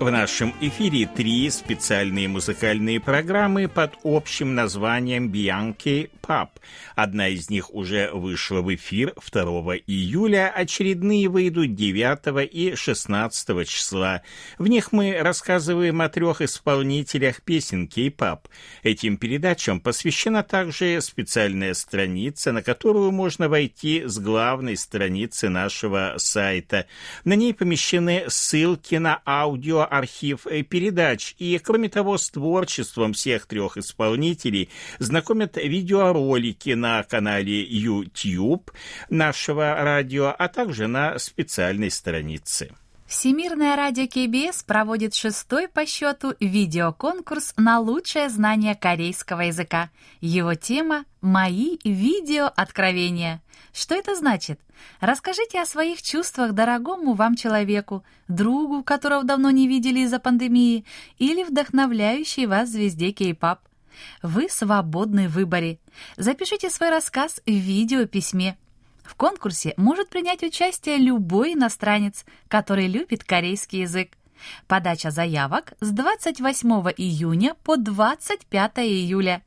В нашем эфире три специальные музыкальные программы под общим названием «Бианки Пап». Одна из них уже вышла в эфир 2 июля, очередные выйдут 9 и 16 числа. В них мы рассказываем о трех исполнителях песен кей-пап. Этим передачам посвящена также специальная страница, на которую можно войти с главной страницы нашего сайта. На ней помещены ссылки на аудио архив э, передач. И, кроме того, с творчеством всех трех исполнителей знакомят видеоролики на канале YouTube нашего радио, а также на специальной странице. Всемирное радио КБС проводит шестой по счету видеоконкурс на лучшее знание корейского языка. Его тема «Мои видеооткровения». Что это значит? Расскажите о своих чувствах дорогому вам человеку, другу, которого давно не видели из-за пандемии, или вдохновляющей вас звезде кей-пап. Вы свободны в выборе. Запишите свой рассказ в видеописьме – в конкурсе может принять участие любой иностранец, который любит корейский язык. Подача заявок с 28 июня по 25 июля.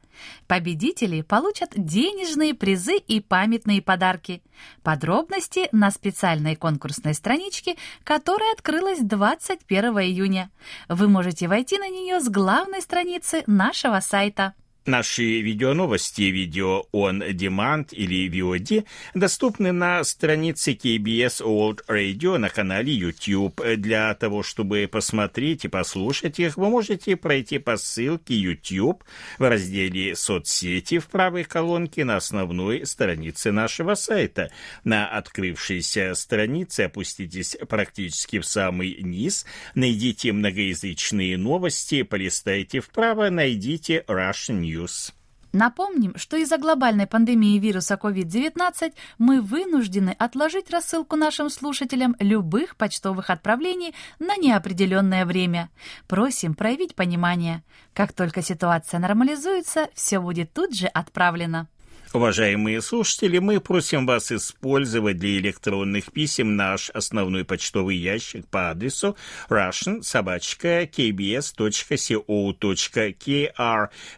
Победители получат денежные призы и памятные подарки. Подробности на специальной конкурсной страничке, которая открылась 21 июня. Вы можете войти на нее с главной страницы нашего сайта. Наши видеоновости, видео on demand или VOD доступны на странице KBS World Radio на канале YouTube. Для того, чтобы посмотреть и послушать их, вы можете пройти по ссылке YouTube в разделе «Соцсети» в правой колонке на основной странице нашего сайта. На открывшейся странице опуститесь практически в самый низ, найдите многоязычные новости, полистайте вправо, найдите Russian News News. Напомним, что из-за глобальной пандемии вируса COVID-19 мы вынуждены отложить рассылку нашим слушателям любых почтовых отправлений на неопределенное время. Просим проявить понимание. Как только ситуация нормализуется, все будет тут же отправлено. Уважаемые слушатели, мы просим вас использовать для электронных писем наш основной почтовый ящик по адресу russian собачка kbs.co.kr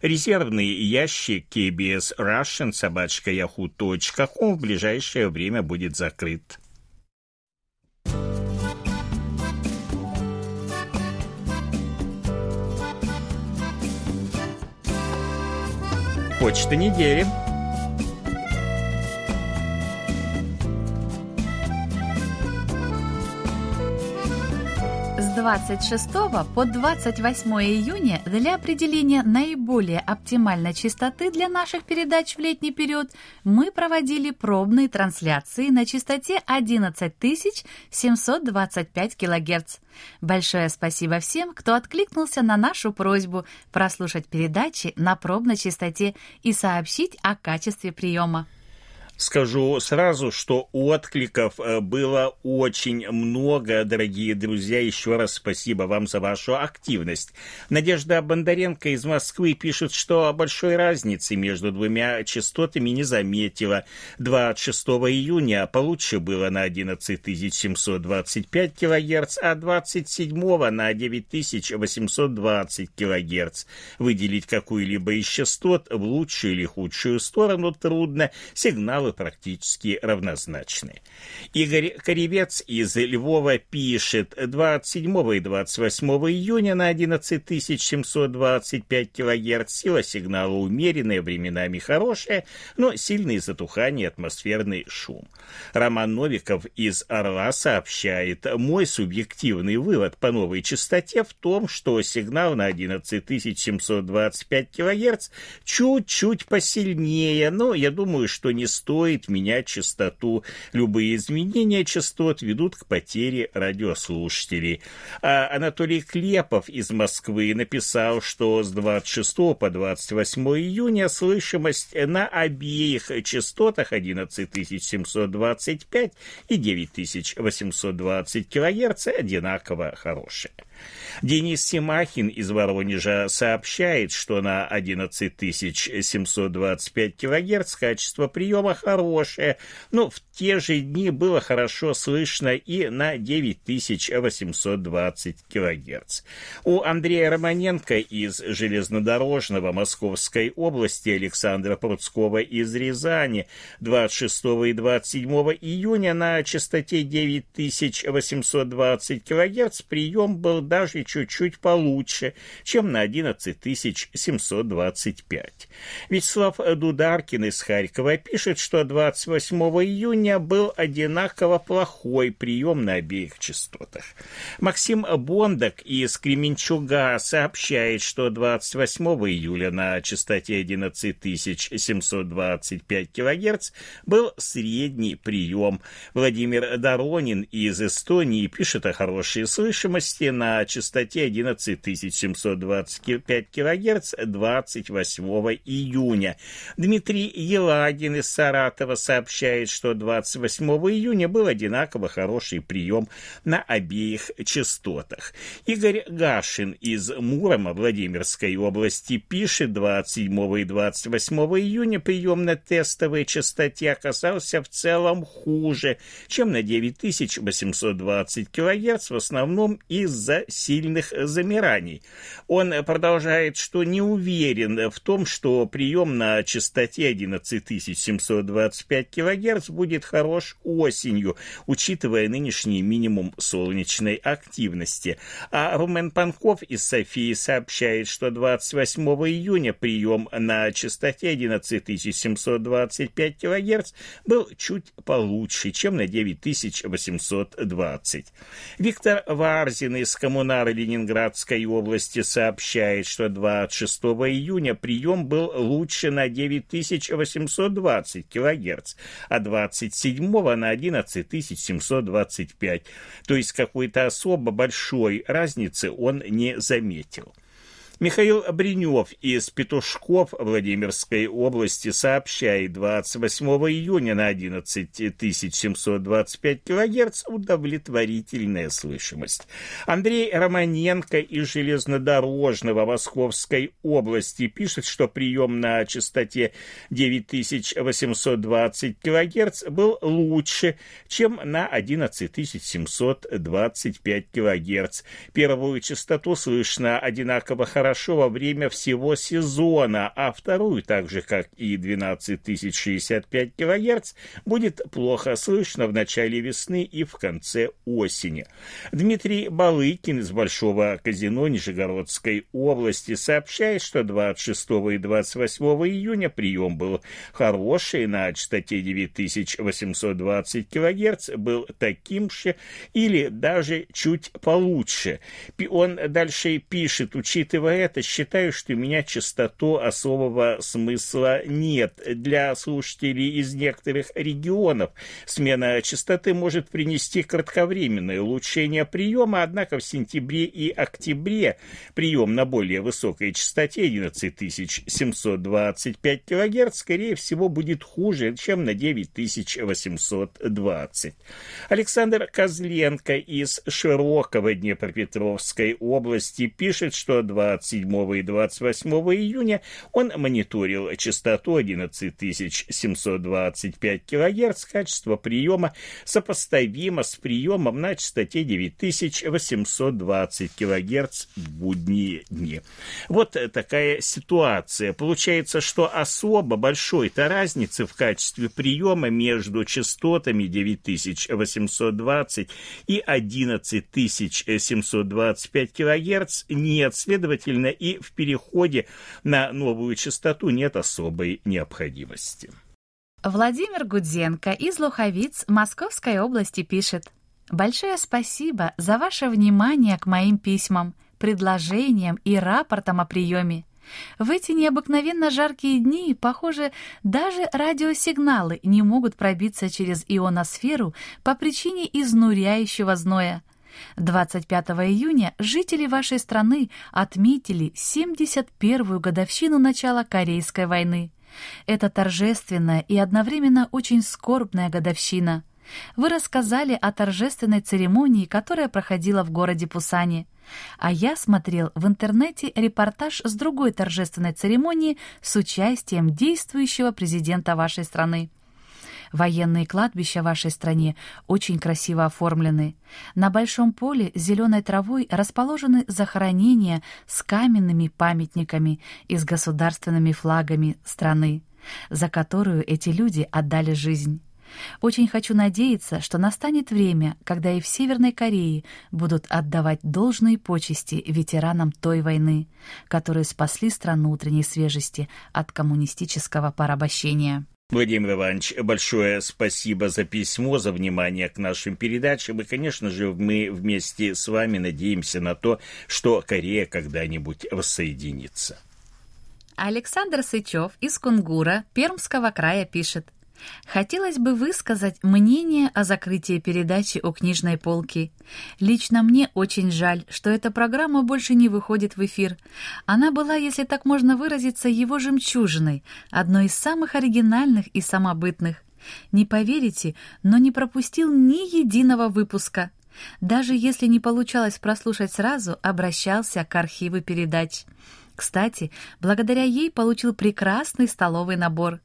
резервный ящик kbs russian собачка yahoo.com в ближайшее время будет закрыт. Почта недели. 26 по 28 июня для определения наиболее оптимальной частоты для наших передач в летний период мы проводили пробные трансляции на частоте 11725 кГц. Большое спасибо всем, кто откликнулся на нашу просьбу прослушать передачи на пробной частоте и сообщить о качестве приема. Скажу сразу, что откликов э, было очень много, дорогие друзья. Еще раз спасибо вам за вашу активность. Надежда Бондаренко из Москвы пишет, что большой разницы между двумя частотами не заметила. 26 июня получше было на 11725 кГц, а 27 на 9820 кГц. Выделить какую-либо из частот в лучшую или худшую сторону трудно. Сигнал материалы практически равнозначны. Игорь Коревец из Львова пишет 27 и 28 июня на 11725 кГц сила сигнала умеренная, временами хорошая, но сильные затухания, атмосферный шум. Роман Новиков из Орла сообщает, мой субъективный вывод по новой частоте в том, что сигнал на 11725 кГц чуть-чуть посильнее, но я думаю, что не стоит стоит менять частоту. Любые изменения частот ведут к потере радиослушателей. А Анатолий Клепов из Москвы написал, что с 26 по 28 июня слышимость на обеих частотах 11725 и 9820 кГц одинаково хорошая. Денис Симахин из Воронежа сообщает, что на 11725 кГц качество приема хорошее, но в те же дни было хорошо слышно и на 9820 кГц. У Андрея Романенко из Железнодорожного Московской области, Александра Пруцкого из Рязани 26 и 27 июня на частоте 9820 кГц прием был даже чуть-чуть получше, чем на 11725. Вячеслав Дударкин из Харькова пишет, что 28 июня был одинаково плохой прием на обеих частотах. Максим Бондак из Кременчуга сообщает, что 28 июля на частоте 11725 кГц был средний прием. Владимир Доронин из Эстонии пишет о хорошей слышимости на частоте 11725 кГц 28 июня. Дмитрий Елагин из Саратова сообщает, что 28 июня был одинаково хороший прием на обеих частотах. Игорь Гашин из Мурома Владимирской области пишет 27 и 28 июня прием на тестовой частоте оказался в целом хуже, чем на 9820 кГц, в основном из-за сильных замираний. Он продолжает, что не уверен в том, что прием на частоте 11725 кГц будет хорош осенью, учитывая нынешний минимум солнечной активности. А Румен Панков из Софии сообщает, что 28 июня прием на частоте 11725 кГц был чуть получше, чем на 9820. Виктор Варзин из коммунары Ленинградской области сообщает, что 26 июня прием был лучше на 9820 кГц, а 27 на 11725. То есть какой-то особо большой разницы он не заметил. Михаил Бринев из Петушков Владимирской области сообщает 28 июня на 11725 кГц удовлетворительная слышимость. Андрей Романенко из Железнодорожного Московской области пишет, что прием на частоте 9820 кГц был лучше, чем на 11725 кГц. Первую частоту слышно одинаково хорошо хорошо во время всего сезона, а вторую, так же как и 12065 кГц, будет плохо слышно в начале весны и в конце осени. Дмитрий Балыкин из Большого казино Нижегородской области сообщает, что 26 и 28 июня прием был хороший, на частоте 9820 кГц был таким же или даже чуть получше. Он дальше пишет, учитывая это считаю, что у меня частоту особого смысла нет. Для слушателей из некоторых регионов смена частоты может принести кратковременное улучшение приема, однако в сентябре и октябре прием на более высокой частоте 11725 кГц, скорее всего, будет хуже, чем на 9820. Александр Козленко из Широкого Днепропетровской области пишет, что 20 27 и 28 июня он мониторил частоту 11725 кГц, качество приема сопоставимо с приемом на частоте 9820 кГц в будние дни. Вот такая ситуация. Получается, что особо большой-то разницы в качестве приема между частотами 9820 и 11725 кГц нет. Следовательно, Следовательно, и в переходе на новую частоту нет особой необходимости. Владимир Гудзенко из Луховиц Московской области пишет. Большое спасибо за ваше внимание к моим письмам, предложениям и рапортам о приеме. В эти необыкновенно жаркие дни, похоже, даже радиосигналы не могут пробиться через ионосферу по причине изнуряющего зноя. 25 июня жители вашей страны отметили 71-ю годовщину начала Корейской войны. Это торжественная и одновременно очень скорбная годовщина. Вы рассказали о торжественной церемонии, которая проходила в городе Пусане. А я смотрел в интернете репортаж с другой торжественной церемонии с участием действующего президента вашей страны. Военные кладбища в вашей стране очень красиво оформлены. На большом поле с зеленой травой расположены захоронения с каменными памятниками и с государственными флагами страны, за которую эти люди отдали жизнь. Очень хочу надеяться, что настанет время, когда и в Северной Корее будут отдавать должные почести ветеранам той войны, которые спасли страну утренней свежести от коммунистического порабощения. Владимир Иванович, большое спасибо за письмо, за внимание к нашим передачам. И, конечно же, мы вместе с вами надеемся на то, что Корея когда-нибудь воссоединится. Александр Сычев из Кунгура Пермского края пишет. Хотелось бы высказать мнение о закрытии передачи у книжной полки. Лично мне очень жаль, что эта программа больше не выходит в эфир. Она была, если так можно выразиться, его жемчужиной, одной из самых оригинальных и самобытных. Не поверите, но не пропустил ни единого выпуска. Даже если не получалось прослушать сразу, обращался к архиву передач. Кстати, благодаря ей получил прекрасный столовый набор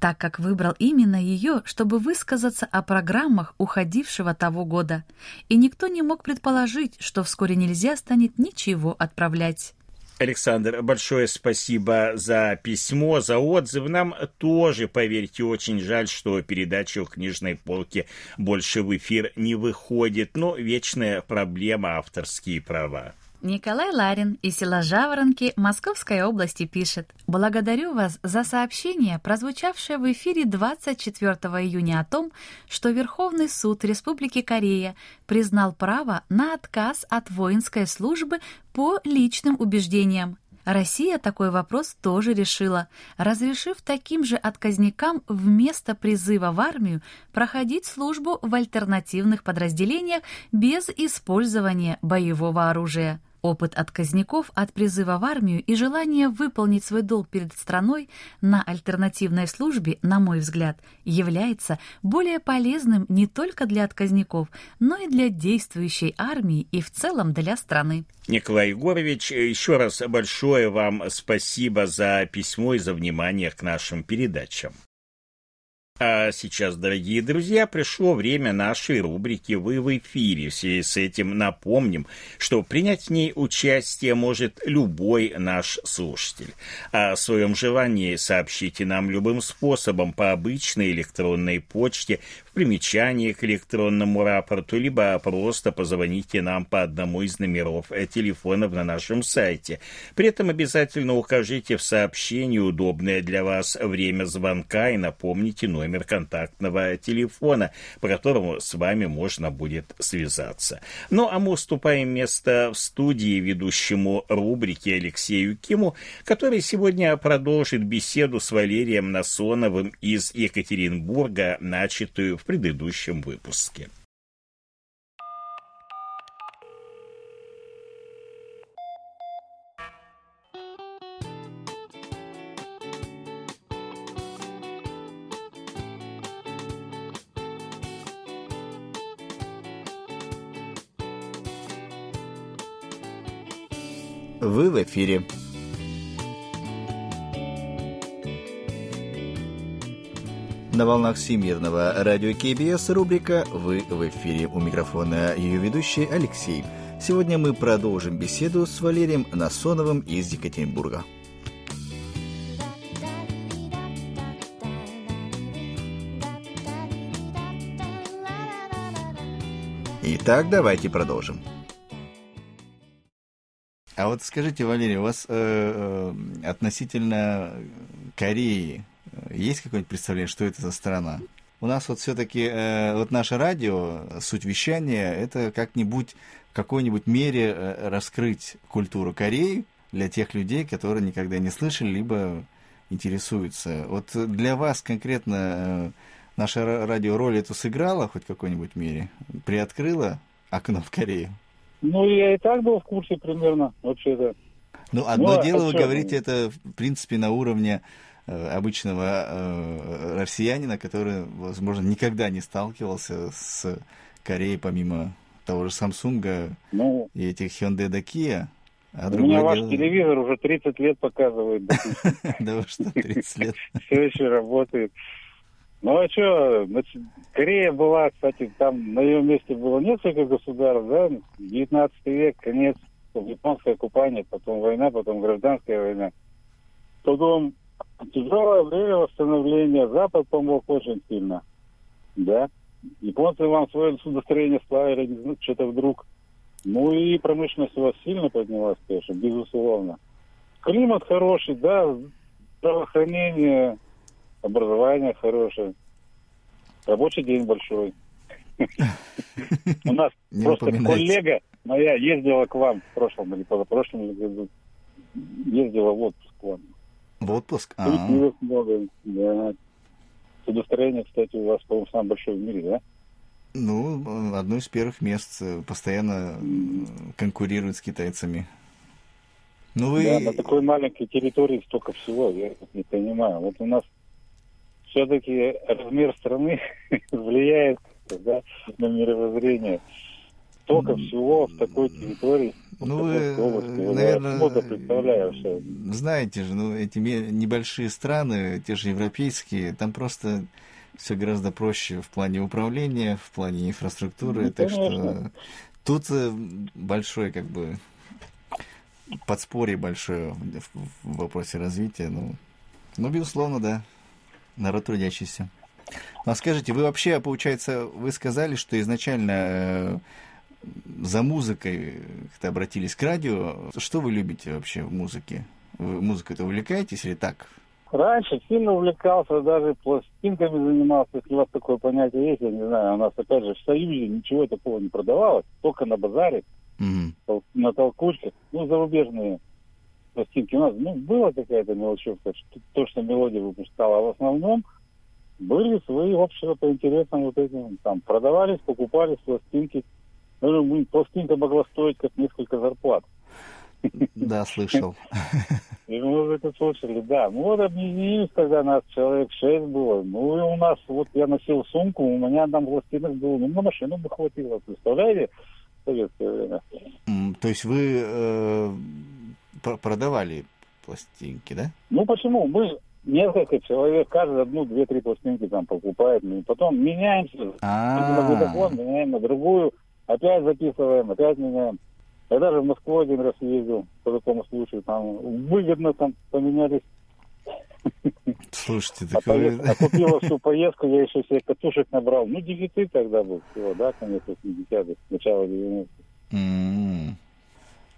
так как выбрал именно ее, чтобы высказаться о программах уходившего того года, и никто не мог предположить, что вскоре нельзя станет ничего отправлять. Александр, большое спасибо за письмо, за отзыв. Нам тоже, поверьте, очень жаль, что передача у книжной полки больше в эфир не выходит, но вечная проблема авторские права. Николай Ларин из села Жаворонки Московской области пишет «Благодарю вас за сообщение, прозвучавшее в эфире 24 июня о том, что Верховный суд Республики Корея признал право на отказ от воинской службы по личным убеждениям. Россия такой вопрос тоже решила, разрешив таким же отказникам вместо призыва в армию проходить службу в альтернативных подразделениях без использования боевого оружия. Опыт отказников от призыва в армию и желание выполнить свой долг перед страной на альтернативной службе, на мой взгляд, является более полезным не только для отказников, но и для действующей армии и в целом для страны. Николай Егорович, еще раз большое вам спасибо за письмо и за внимание к нашим передачам. А сейчас, дорогие друзья, пришло время нашей рубрики «Вы в эфире». В связи с этим напомним, что принять в ней участие может любой наш слушатель. О своем желании сообщите нам любым способом по обычной электронной почте примечание к электронному рапорту, либо просто позвоните нам по одному из номеров телефонов на нашем сайте. При этом обязательно укажите в сообщении удобное для вас время звонка и напомните номер контактного телефона, по которому с вами можно будет связаться. Ну, а мы уступаем место в студии ведущему рубрики Алексею Киму, который сегодня продолжит беседу с Валерием Насоновым из Екатеринбурга, начатую в предыдущем выпуске. Вы в эфире. На волнах Всемирного радио КБС рубрика «Вы в эфире». У микрофона ее ведущий Алексей. Сегодня мы продолжим беседу с Валерием Насоновым из Екатеринбурга. Итак, давайте продолжим. А вот скажите, Валерий, у вас э, э, относительно Кореи есть какое-нибудь представление, что это за страна? У нас вот все-таки э, вот наше радио, суть вещания, это как-нибудь в какой-нибудь мере э, раскрыть культуру Кореи, для тех людей, которые никогда не слышали, либо интересуются. Вот для вас конкретно э, наша радио роль эту сыграла хоть в какой-нибудь мере? Приоткрыла окно в Корею? Ну, я и так был в курсе примерно, вообще-то. Ну, одно ну, дело, а вы говорите, это, в принципе, на уровне э, обычного э, россиянина, который, возможно, никогда не сталкивался с Кореей, помимо того же Samsung ну, и этих Hyundai да Kia. А у меня ваш дело... телевизор уже 30 лет показывает. Да вы что, 30 лет? Все еще работает. Ну а что, Корея была, кстати, там на ее месте было несколько государств, да, 19 век, конец, японское купание, потом война, потом гражданская война. Потом тяжелое время восстановления, Запад помог очень сильно, да. Японцы вам свое судостроение сплавили, ну, что-то вдруг. Ну и промышленность у вас сильно поднялась, конечно, безусловно. Климат хороший, да, здравоохранение, образование хорошее, рабочий день большой. У нас просто коллега моя ездила к вам в прошлом или позапрошлом году. Ездила в отпуск к вам. В отпуск? А много, да. Судостроение, кстати, у вас, по-моему, самое большое в мире, да? Ну, одно из первых мест постоянно конкурирует с китайцами. Ну, вы... Да, на такой маленькой территории столько всего, я не понимаю. Вот у нас все-таки размер страны влияет да, на мировоззрение. Столько всего в такой территории. Ну, вы, области, наверное, знаете же, ну, эти небольшие страны, те же европейские, там просто все гораздо проще в плане управления, в плане инфраструктуры. Ну, так что тут э, большой, как бы, подспорье большое в вопросе развития. Ну, ну безусловно, да народ трудящийся. Ну, а скажите, вы вообще, получается, вы сказали, что изначально э, за музыкой как-то обратились к радио. Что вы любите вообще в музыке? Вы музыкой-то увлекаетесь или так? Раньше сильно увлекался, даже пластинками занимался, если у вас такое понятие есть, я не знаю, у нас опять же в Союзе ничего такого не продавалось, только на базаре, mm-hmm. на толкучках, ну, зарубежные пластинки у нас, ну, была какая-то мелочевка, что, то, что мелодия выпускала, а в основном были свои общества по интересам вот этим, там, продавались, покупались пластинки. Ну, пластинка могла стоить как несколько зарплат. Да, слышал. И мы это слышали, да. Ну вот объединились, когда нас человек шесть было. Ну и у нас, вот я носил сумку, у меня там пластинок было, ну на машину бы хватило, представляете, в советское время. То есть вы э, продавали пластинки, да? Ну почему? Мы несколько человек, каждый одну, две, три пластинки там покупает, и потом меняемся. А. На магнитофон меняем на другую, опять записываем, опять меняем. Я даже в Москву один раз ездил по такому случаю, там выгодно там поменялись. Слушайте, так а, вы... а купила всю поездку, я еще себе катушек набрал. Ну, дефицит тогда был всего, да, конец 80-х, начало 90-х. Mm-hmm.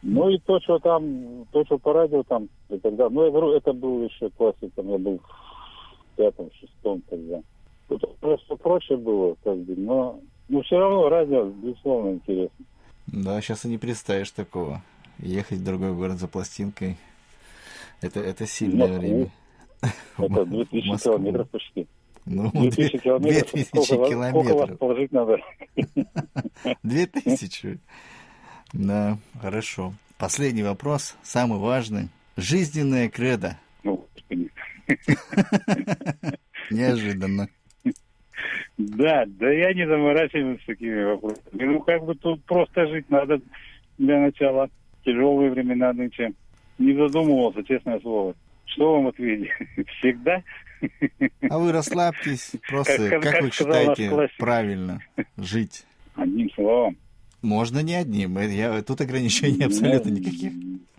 Ну и то, что там, то, что по радио там, и тогда, ну я говорю, это был еще классик, там я был в пятом, шестом тогда. Тут просто проще было, как бы, но, но все равно радио, безусловно, интересно. Да, сейчас и не представишь такого. Ехать в другой город за пластинкой, это, это сильное Москву. время. Это 2000 километров почти. Ну, 2000 километров. 2000 сколько километров. Сколько вас положить надо? 2000. Да, хорошо. Последний вопрос, самый важный. Жизненная кредо. Ну, Неожиданно. Да, да я не заморачиваюсь с такими вопросами. Ну, как бы тут просто жить надо для начала. Тяжелые времена нынче. Не задумывался, честное слово. Что вам ответить? Всегда? А вы расслабьтесь, просто как, как, как вы считаете правильно жить? Одним словом. Можно не одним. Я, тут ограничений абсолютно никаких.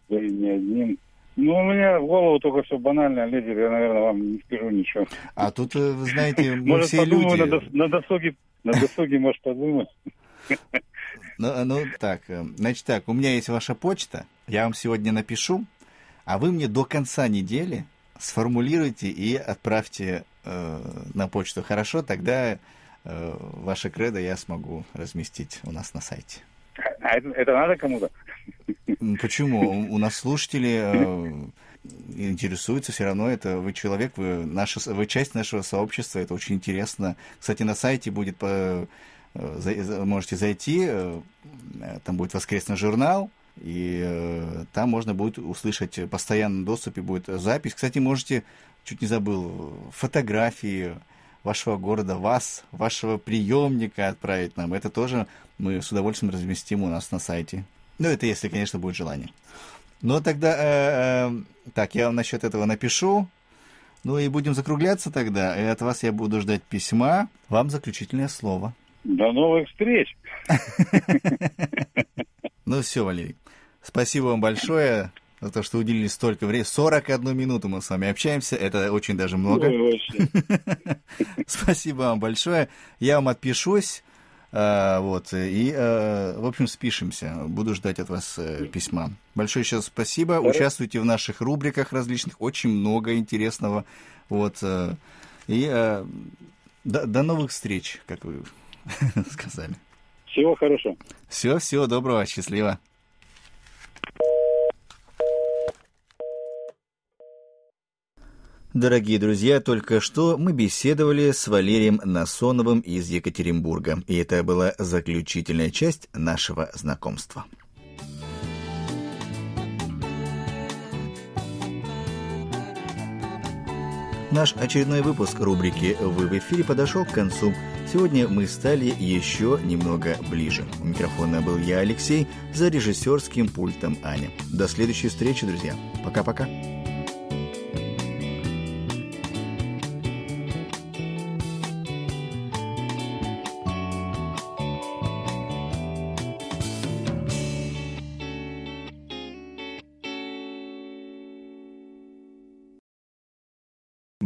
Да и не одним. Ну, у меня в голову только все банально лезет, я, наверное, вам не скажу ничего. А тут, э, вы знаете, мы может, все люди... На, дос, на досуге, на досуге, может, подумать. Ну, ну, так, э, значит так, у меня есть ваша почта, я вам сегодня напишу, а вы мне до конца недели сформулируйте и отправьте э, на почту. Хорошо, тогда э, ваше кредо я смогу разместить у нас на сайте. А это, это надо кому-то? Почему? У нас слушатели э, интересуются все равно. Это вы человек, вы, наша, вы часть нашего сообщества, это очень интересно. Кстати, на сайте будет, по, э, можете зайти, э, там будет воскресный журнал, и там можно будет услышать в постоянном доступе будет запись. Кстати, можете, чуть не забыл, фотографии вашего города, вас, вашего приемника отправить нам. Это тоже мы с удовольствием разместим у нас на сайте. Ну, это если, конечно, будет желание. Ну, тогда, э, э, так, я вам насчет этого напишу. Ну и будем закругляться тогда. И от вас я буду ждать письма. Вам заключительное слово. До новых встреч! Ну все, Валерий. Спасибо вам большое за то, что уделили столько времени. 41 минуту мы с вами общаемся. Это очень даже много. Спасибо вам большое. Я вам отпишусь. А, вот, и, а, в общем, спишемся. Буду ждать от вас э, письма. Большое еще спасибо. Хорошо. Участвуйте в наших рубриках различных. Очень много интересного. Вот, э, и э, до, до новых встреч, как вы сказали. Всего хорошего. Все, всего доброго, счастливо. Дорогие друзья, только что мы беседовали с Валерием Насоновым из Екатеринбурга, и это была заключительная часть нашего знакомства. Наш очередной выпуск рубрики «Вы в эфире» подошел к концу. Сегодня мы стали еще немного ближе. У микрофона был я, Алексей, за режиссерским пультом Аня. До следующей встречи, друзья. Пока-пока.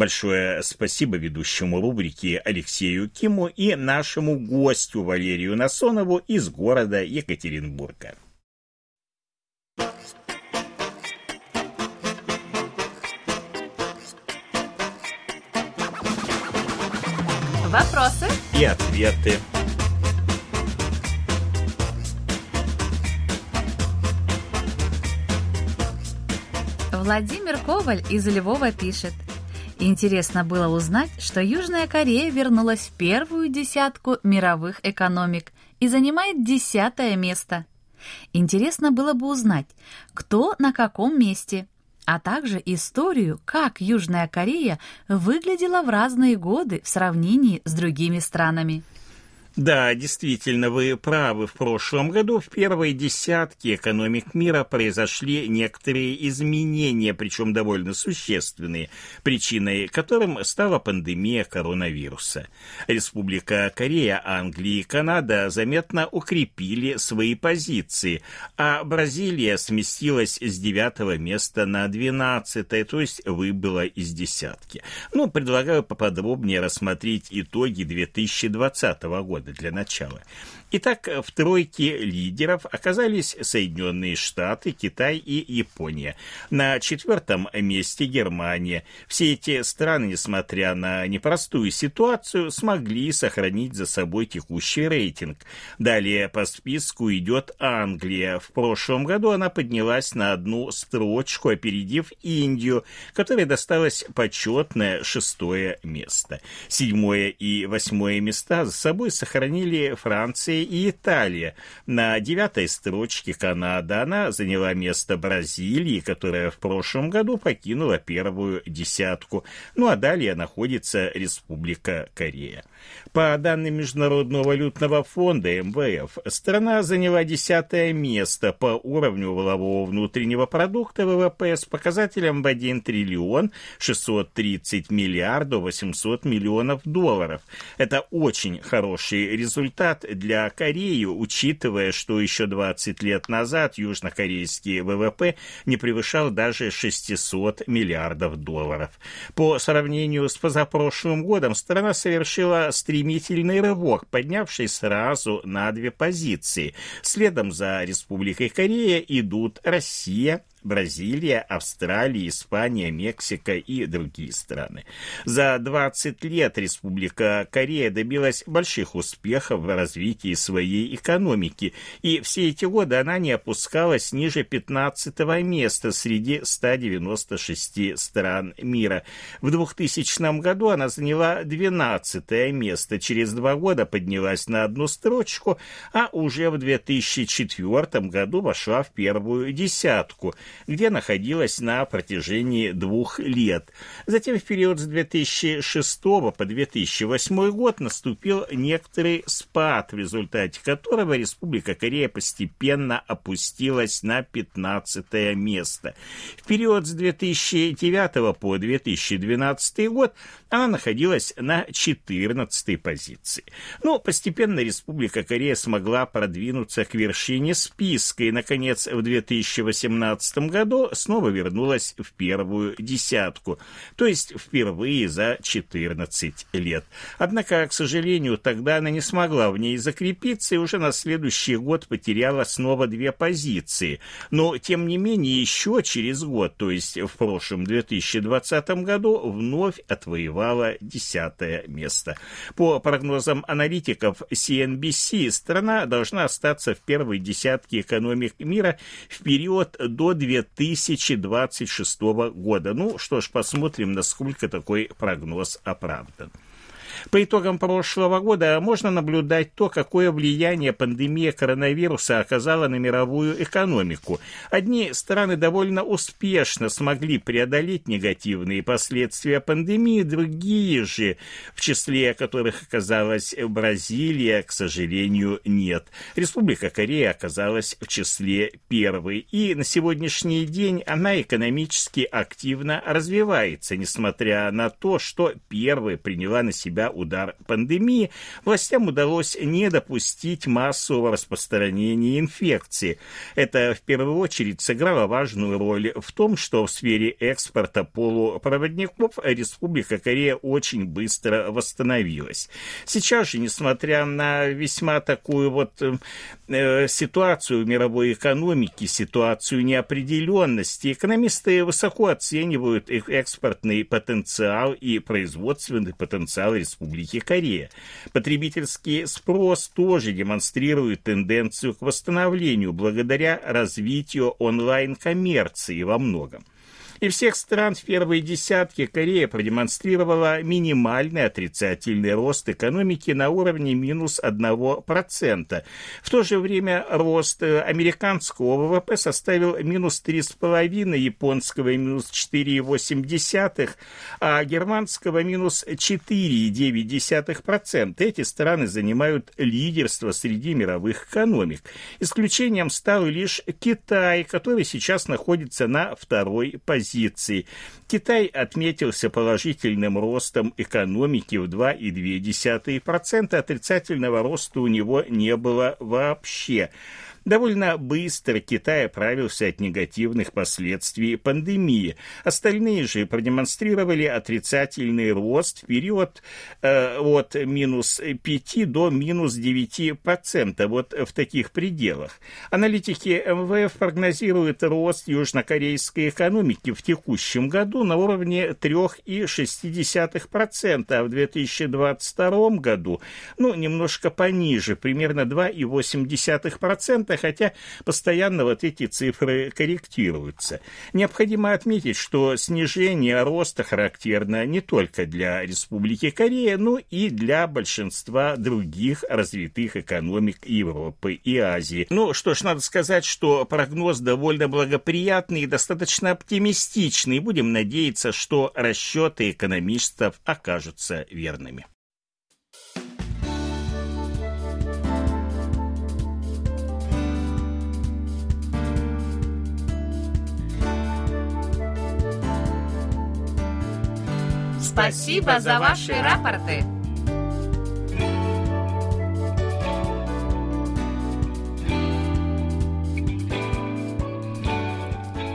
Большое спасибо ведущему рубрики Алексею Киму и нашему гостю Валерию Насонову из города Екатеринбурга. Вопросы и ответы. Владимир Коваль из Львова пишет. Интересно было узнать, что Южная Корея вернулась в первую десятку мировых экономик и занимает десятое место. Интересно было бы узнать, кто на каком месте, а также историю, как Южная Корея выглядела в разные годы в сравнении с другими странами. Да, действительно, вы правы. В прошлом году в первой десятке экономик мира произошли некоторые изменения, причем довольно существенные, причиной которым стала пандемия коронавируса. Республика Корея, Англия и Канада заметно укрепили свои позиции, а Бразилия сместилась с девятого места на двенадцатое, то есть выбыла из десятки. Ну, предлагаю поподробнее рассмотреть итоги 2020 года года для начала. Итак, в тройке лидеров оказались Соединенные Штаты, Китай и Япония. На четвертом месте Германия. Все эти страны, несмотря на непростую ситуацию, смогли сохранить за собой текущий рейтинг. Далее по списку идет Англия. В прошлом году она поднялась на одну строчку, опередив Индию, которой досталось почетное шестое место. Седьмое и восьмое места за собой сохранили Франция и Италия. На девятой строчке Канада. Она заняла место Бразилии, которая в прошлом году покинула первую десятку. Ну а далее находится Республика Корея. По данным Международного валютного фонда МВФ, страна заняла десятое место по уровню волового внутреннего продукта ВВП с показателем в 1 триллион 630 миллиардов 800 миллионов долларов. Это очень хороший результат для Кореи, учитывая, что еще 20 лет назад южнокорейский ВВП не превышал даже 600 миллиардов долларов. По сравнению с позапрошлым годом страна совершила стремительный рывок, поднявшись сразу на две позиции. Следом за Республикой Корея идут Россия, Бразилия, Австралия, Испания, Мексика и другие страны. За 20 лет Республика Корея добилась больших успехов в развитии своей экономики, и все эти годы она не опускалась ниже 15 места среди 196 стран мира. В 2000 году она заняла 12 место, через два года поднялась на одну строчку, а уже в 2004 году вошла в первую десятку, где находилась на протяжении двух лет. Затем в период с 2006 по 2008 год наступил некоторый спад, в результате которого Республика Корея постепенно опустилась на 15 место. В период с 2009 по 2012 год она находилась на 14 позиции. Но постепенно Республика Корея смогла продвинуться к вершине списка и, наконец, в 2018 году снова вернулась в первую десятку, то есть впервые за 14 лет. Однако, к сожалению, тогда она не смогла в ней закрепиться и уже на следующий год потеряла снова две позиции. Но, тем не менее, еще через год, то есть в прошлом 2020 году, вновь отвоевала десятое место. По прогнозам аналитиков CNBC, страна должна остаться в первой десятке экономик мира в период до 2026 года. Ну что ж, посмотрим, насколько такой прогноз оправдан. По итогам прошлого года можно наблюдать то, какое влияние пандемия коронавируса оказала на мировую экономику. Одни страны довольно успешно смогли преодолеть негативные последствия пандемии, другие же, в числе которых оказалась Бразилия, к сожалению, нет. Республика Корея оказалась в числе первой, и на сегодняшний день она экономически активно развивается, несмотря на то, что первой приняла на себя удар пандемии, властям удалось не допустить массового распространения инфекции. Это в первую очередь сыграло важную роль в том, что в сфере экспорта полупроводников Республика Корея очень быстро восстановилась. Сейчас же, несмотря на весьма такую вот э, ситуацию в мировой экономике, ситуацию неопределенности, экономисты высоко оценивают их экспортный потенциал и производственный потенциал республики Республики Корея. Потребительский спрос тоже демонстрирует тенденцию к восстановлению благодаря развитию онлайн-коммерции во многом. И всех стран в первой десятке Корея продемонстрировала минимальный отрицательный рост экономики на уровне минус 1%. В то же время рост американского ВВП составил минус 3,5%, японского минус 4,8%, а германского минус 4,9%. Эти страны занимают лидерство среди мировых экономик. Исключением стал лишь Китай, который сейчас находится на второй позиции позиций. Китай отметился положительным ростом экономики в 2,2%, отрицательного роста у него не было вообще. Довольно быстро Китай оправился от негативных последствий пандемии. Остальные же продемонстрировали отрицательный рост в период э, от минус 5 до минус 9%, вот в таких пределах. Аналитики МВФ прогнозируют рост южнокорейской экономики в текущем году на уровне 3,6%, а в 2022 году, ну, немножко пониже, примерно 2,8%, хотя постоянно вот эти цифры корректируются. Необходимо отметить, что снижение роста характерно не только для Республики Корея, но и для большинства других развитых экономик Европы и Азии. Ну что ж, надо сказать, что прогноз довольно благоприятный и достаточно оптимистичный. Будем надеяться, что расчеты экономистов окажутся верными. Спасибо за ваши рапорты.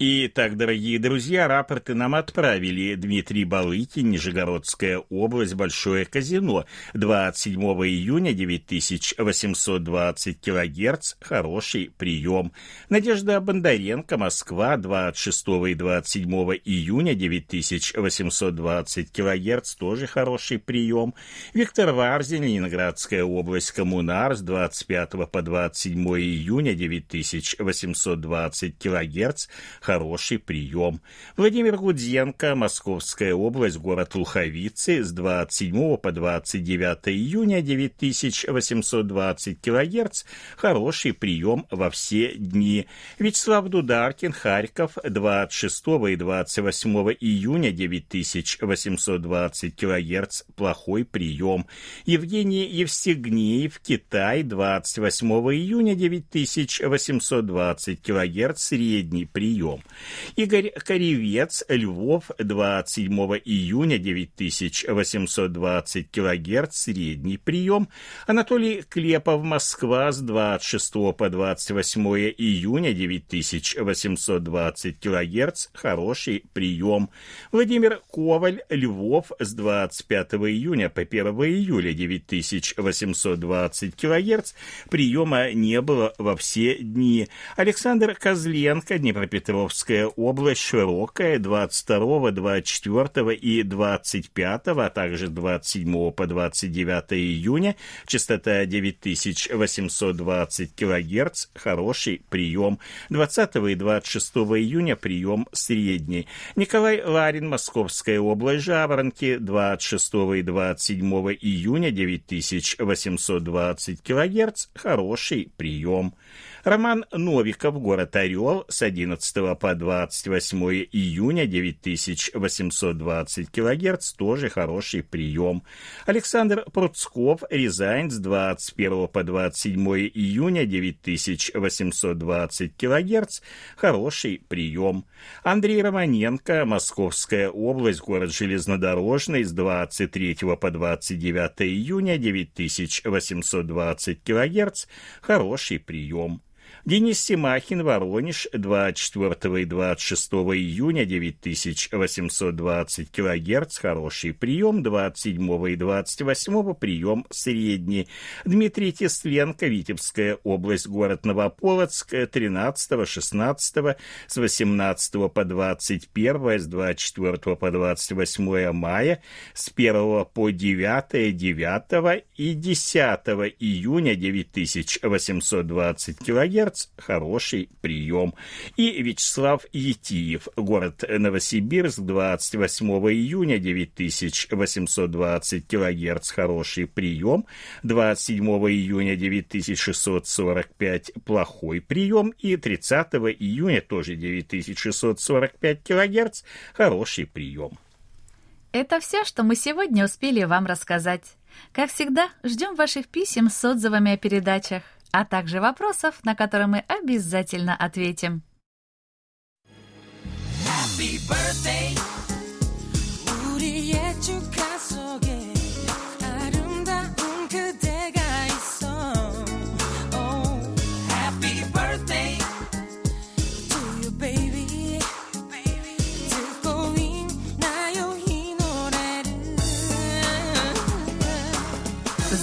Итак, дорогие друзья, рапорты нам отправили Дмитрий Балыкин, Нижегородская область, Большое казино. 27 июня 9820 килогерц, хороший прием. Надежда Бондаренко, Москва, 26 и 27 июня 9820 килогерц, тоже хороший прием. Виктор Варзин, Ленинградская область, Коммунар, с 25 по 27 июня 9820 килогерц, хороший прием. Владимир Гудзенко, Московская область, город Луховицы, с 27 по 29 июня 9820 килогерц, хороший прием во все дни. Вячеслав Дударкин, Харьков, 26 и 28 июня 9820 килогерц, плохой прием. Евгений Евстигнеев, Китай, 28 июня 9820 килогерц, средний прием прием. Игорь Коревец, Львов, 27 июня, 9820 килогерц, средний прием. Анатолий Клепов, Москва, с 26 по 28 июня, 9820 килогерц, хороший прием. Владимир Коваль, Львов, с 25 июня по 1 июля, 9820 килогерц, приема не было во все дни. Александр Козленко, Днепропетровск, Днепропетровская область широкая 22, 24 и 25, а также 27 по 29 июня, частота 9820 кГц, хороший прием. 20 и 26 июня прием средний. Николай Ларин, Московская область, Жаворонки, 26 и 27 июня 9820 кГц, хороший прием. Роман Новиков, город Орел, с 11 по 28 июня 9820 кГц, тоже хороший прием. Александр Пруцков, Рязань, с 21 по 27 июня 9820 кГц, хороший прием. Андрей Романенко, Московская область, город Железнодорожный, с 23 по 29 июня 9820 кГц, хороший прием. Денис Симахин, Воронеж, 24 и 26 июня, 9820 кГц, хороший прием, 27 и 28 прием средний. Дмитрий Тесленко, Витебская область, город Новополоцк, 13, 16, с 18 по 21, с 24 по 28 мая, с 1 по 9, 9 и 10 июня 9820 кГц, Кузнец – хороший прием. И Вячеслав Етиев, город Новосибирск, 28 июня, 9820 килогерц, хороший прием. 27 июня, 9645, плохой прием. И 30 июня, тоже 9645 килогерц, хороший прием. Это все, что мы сегодня успели вам рассказать. Как всегда, ждем ваших писем с отзывами о передачах а также вопросов, на которые мы обязательно ответим. Happy birthday.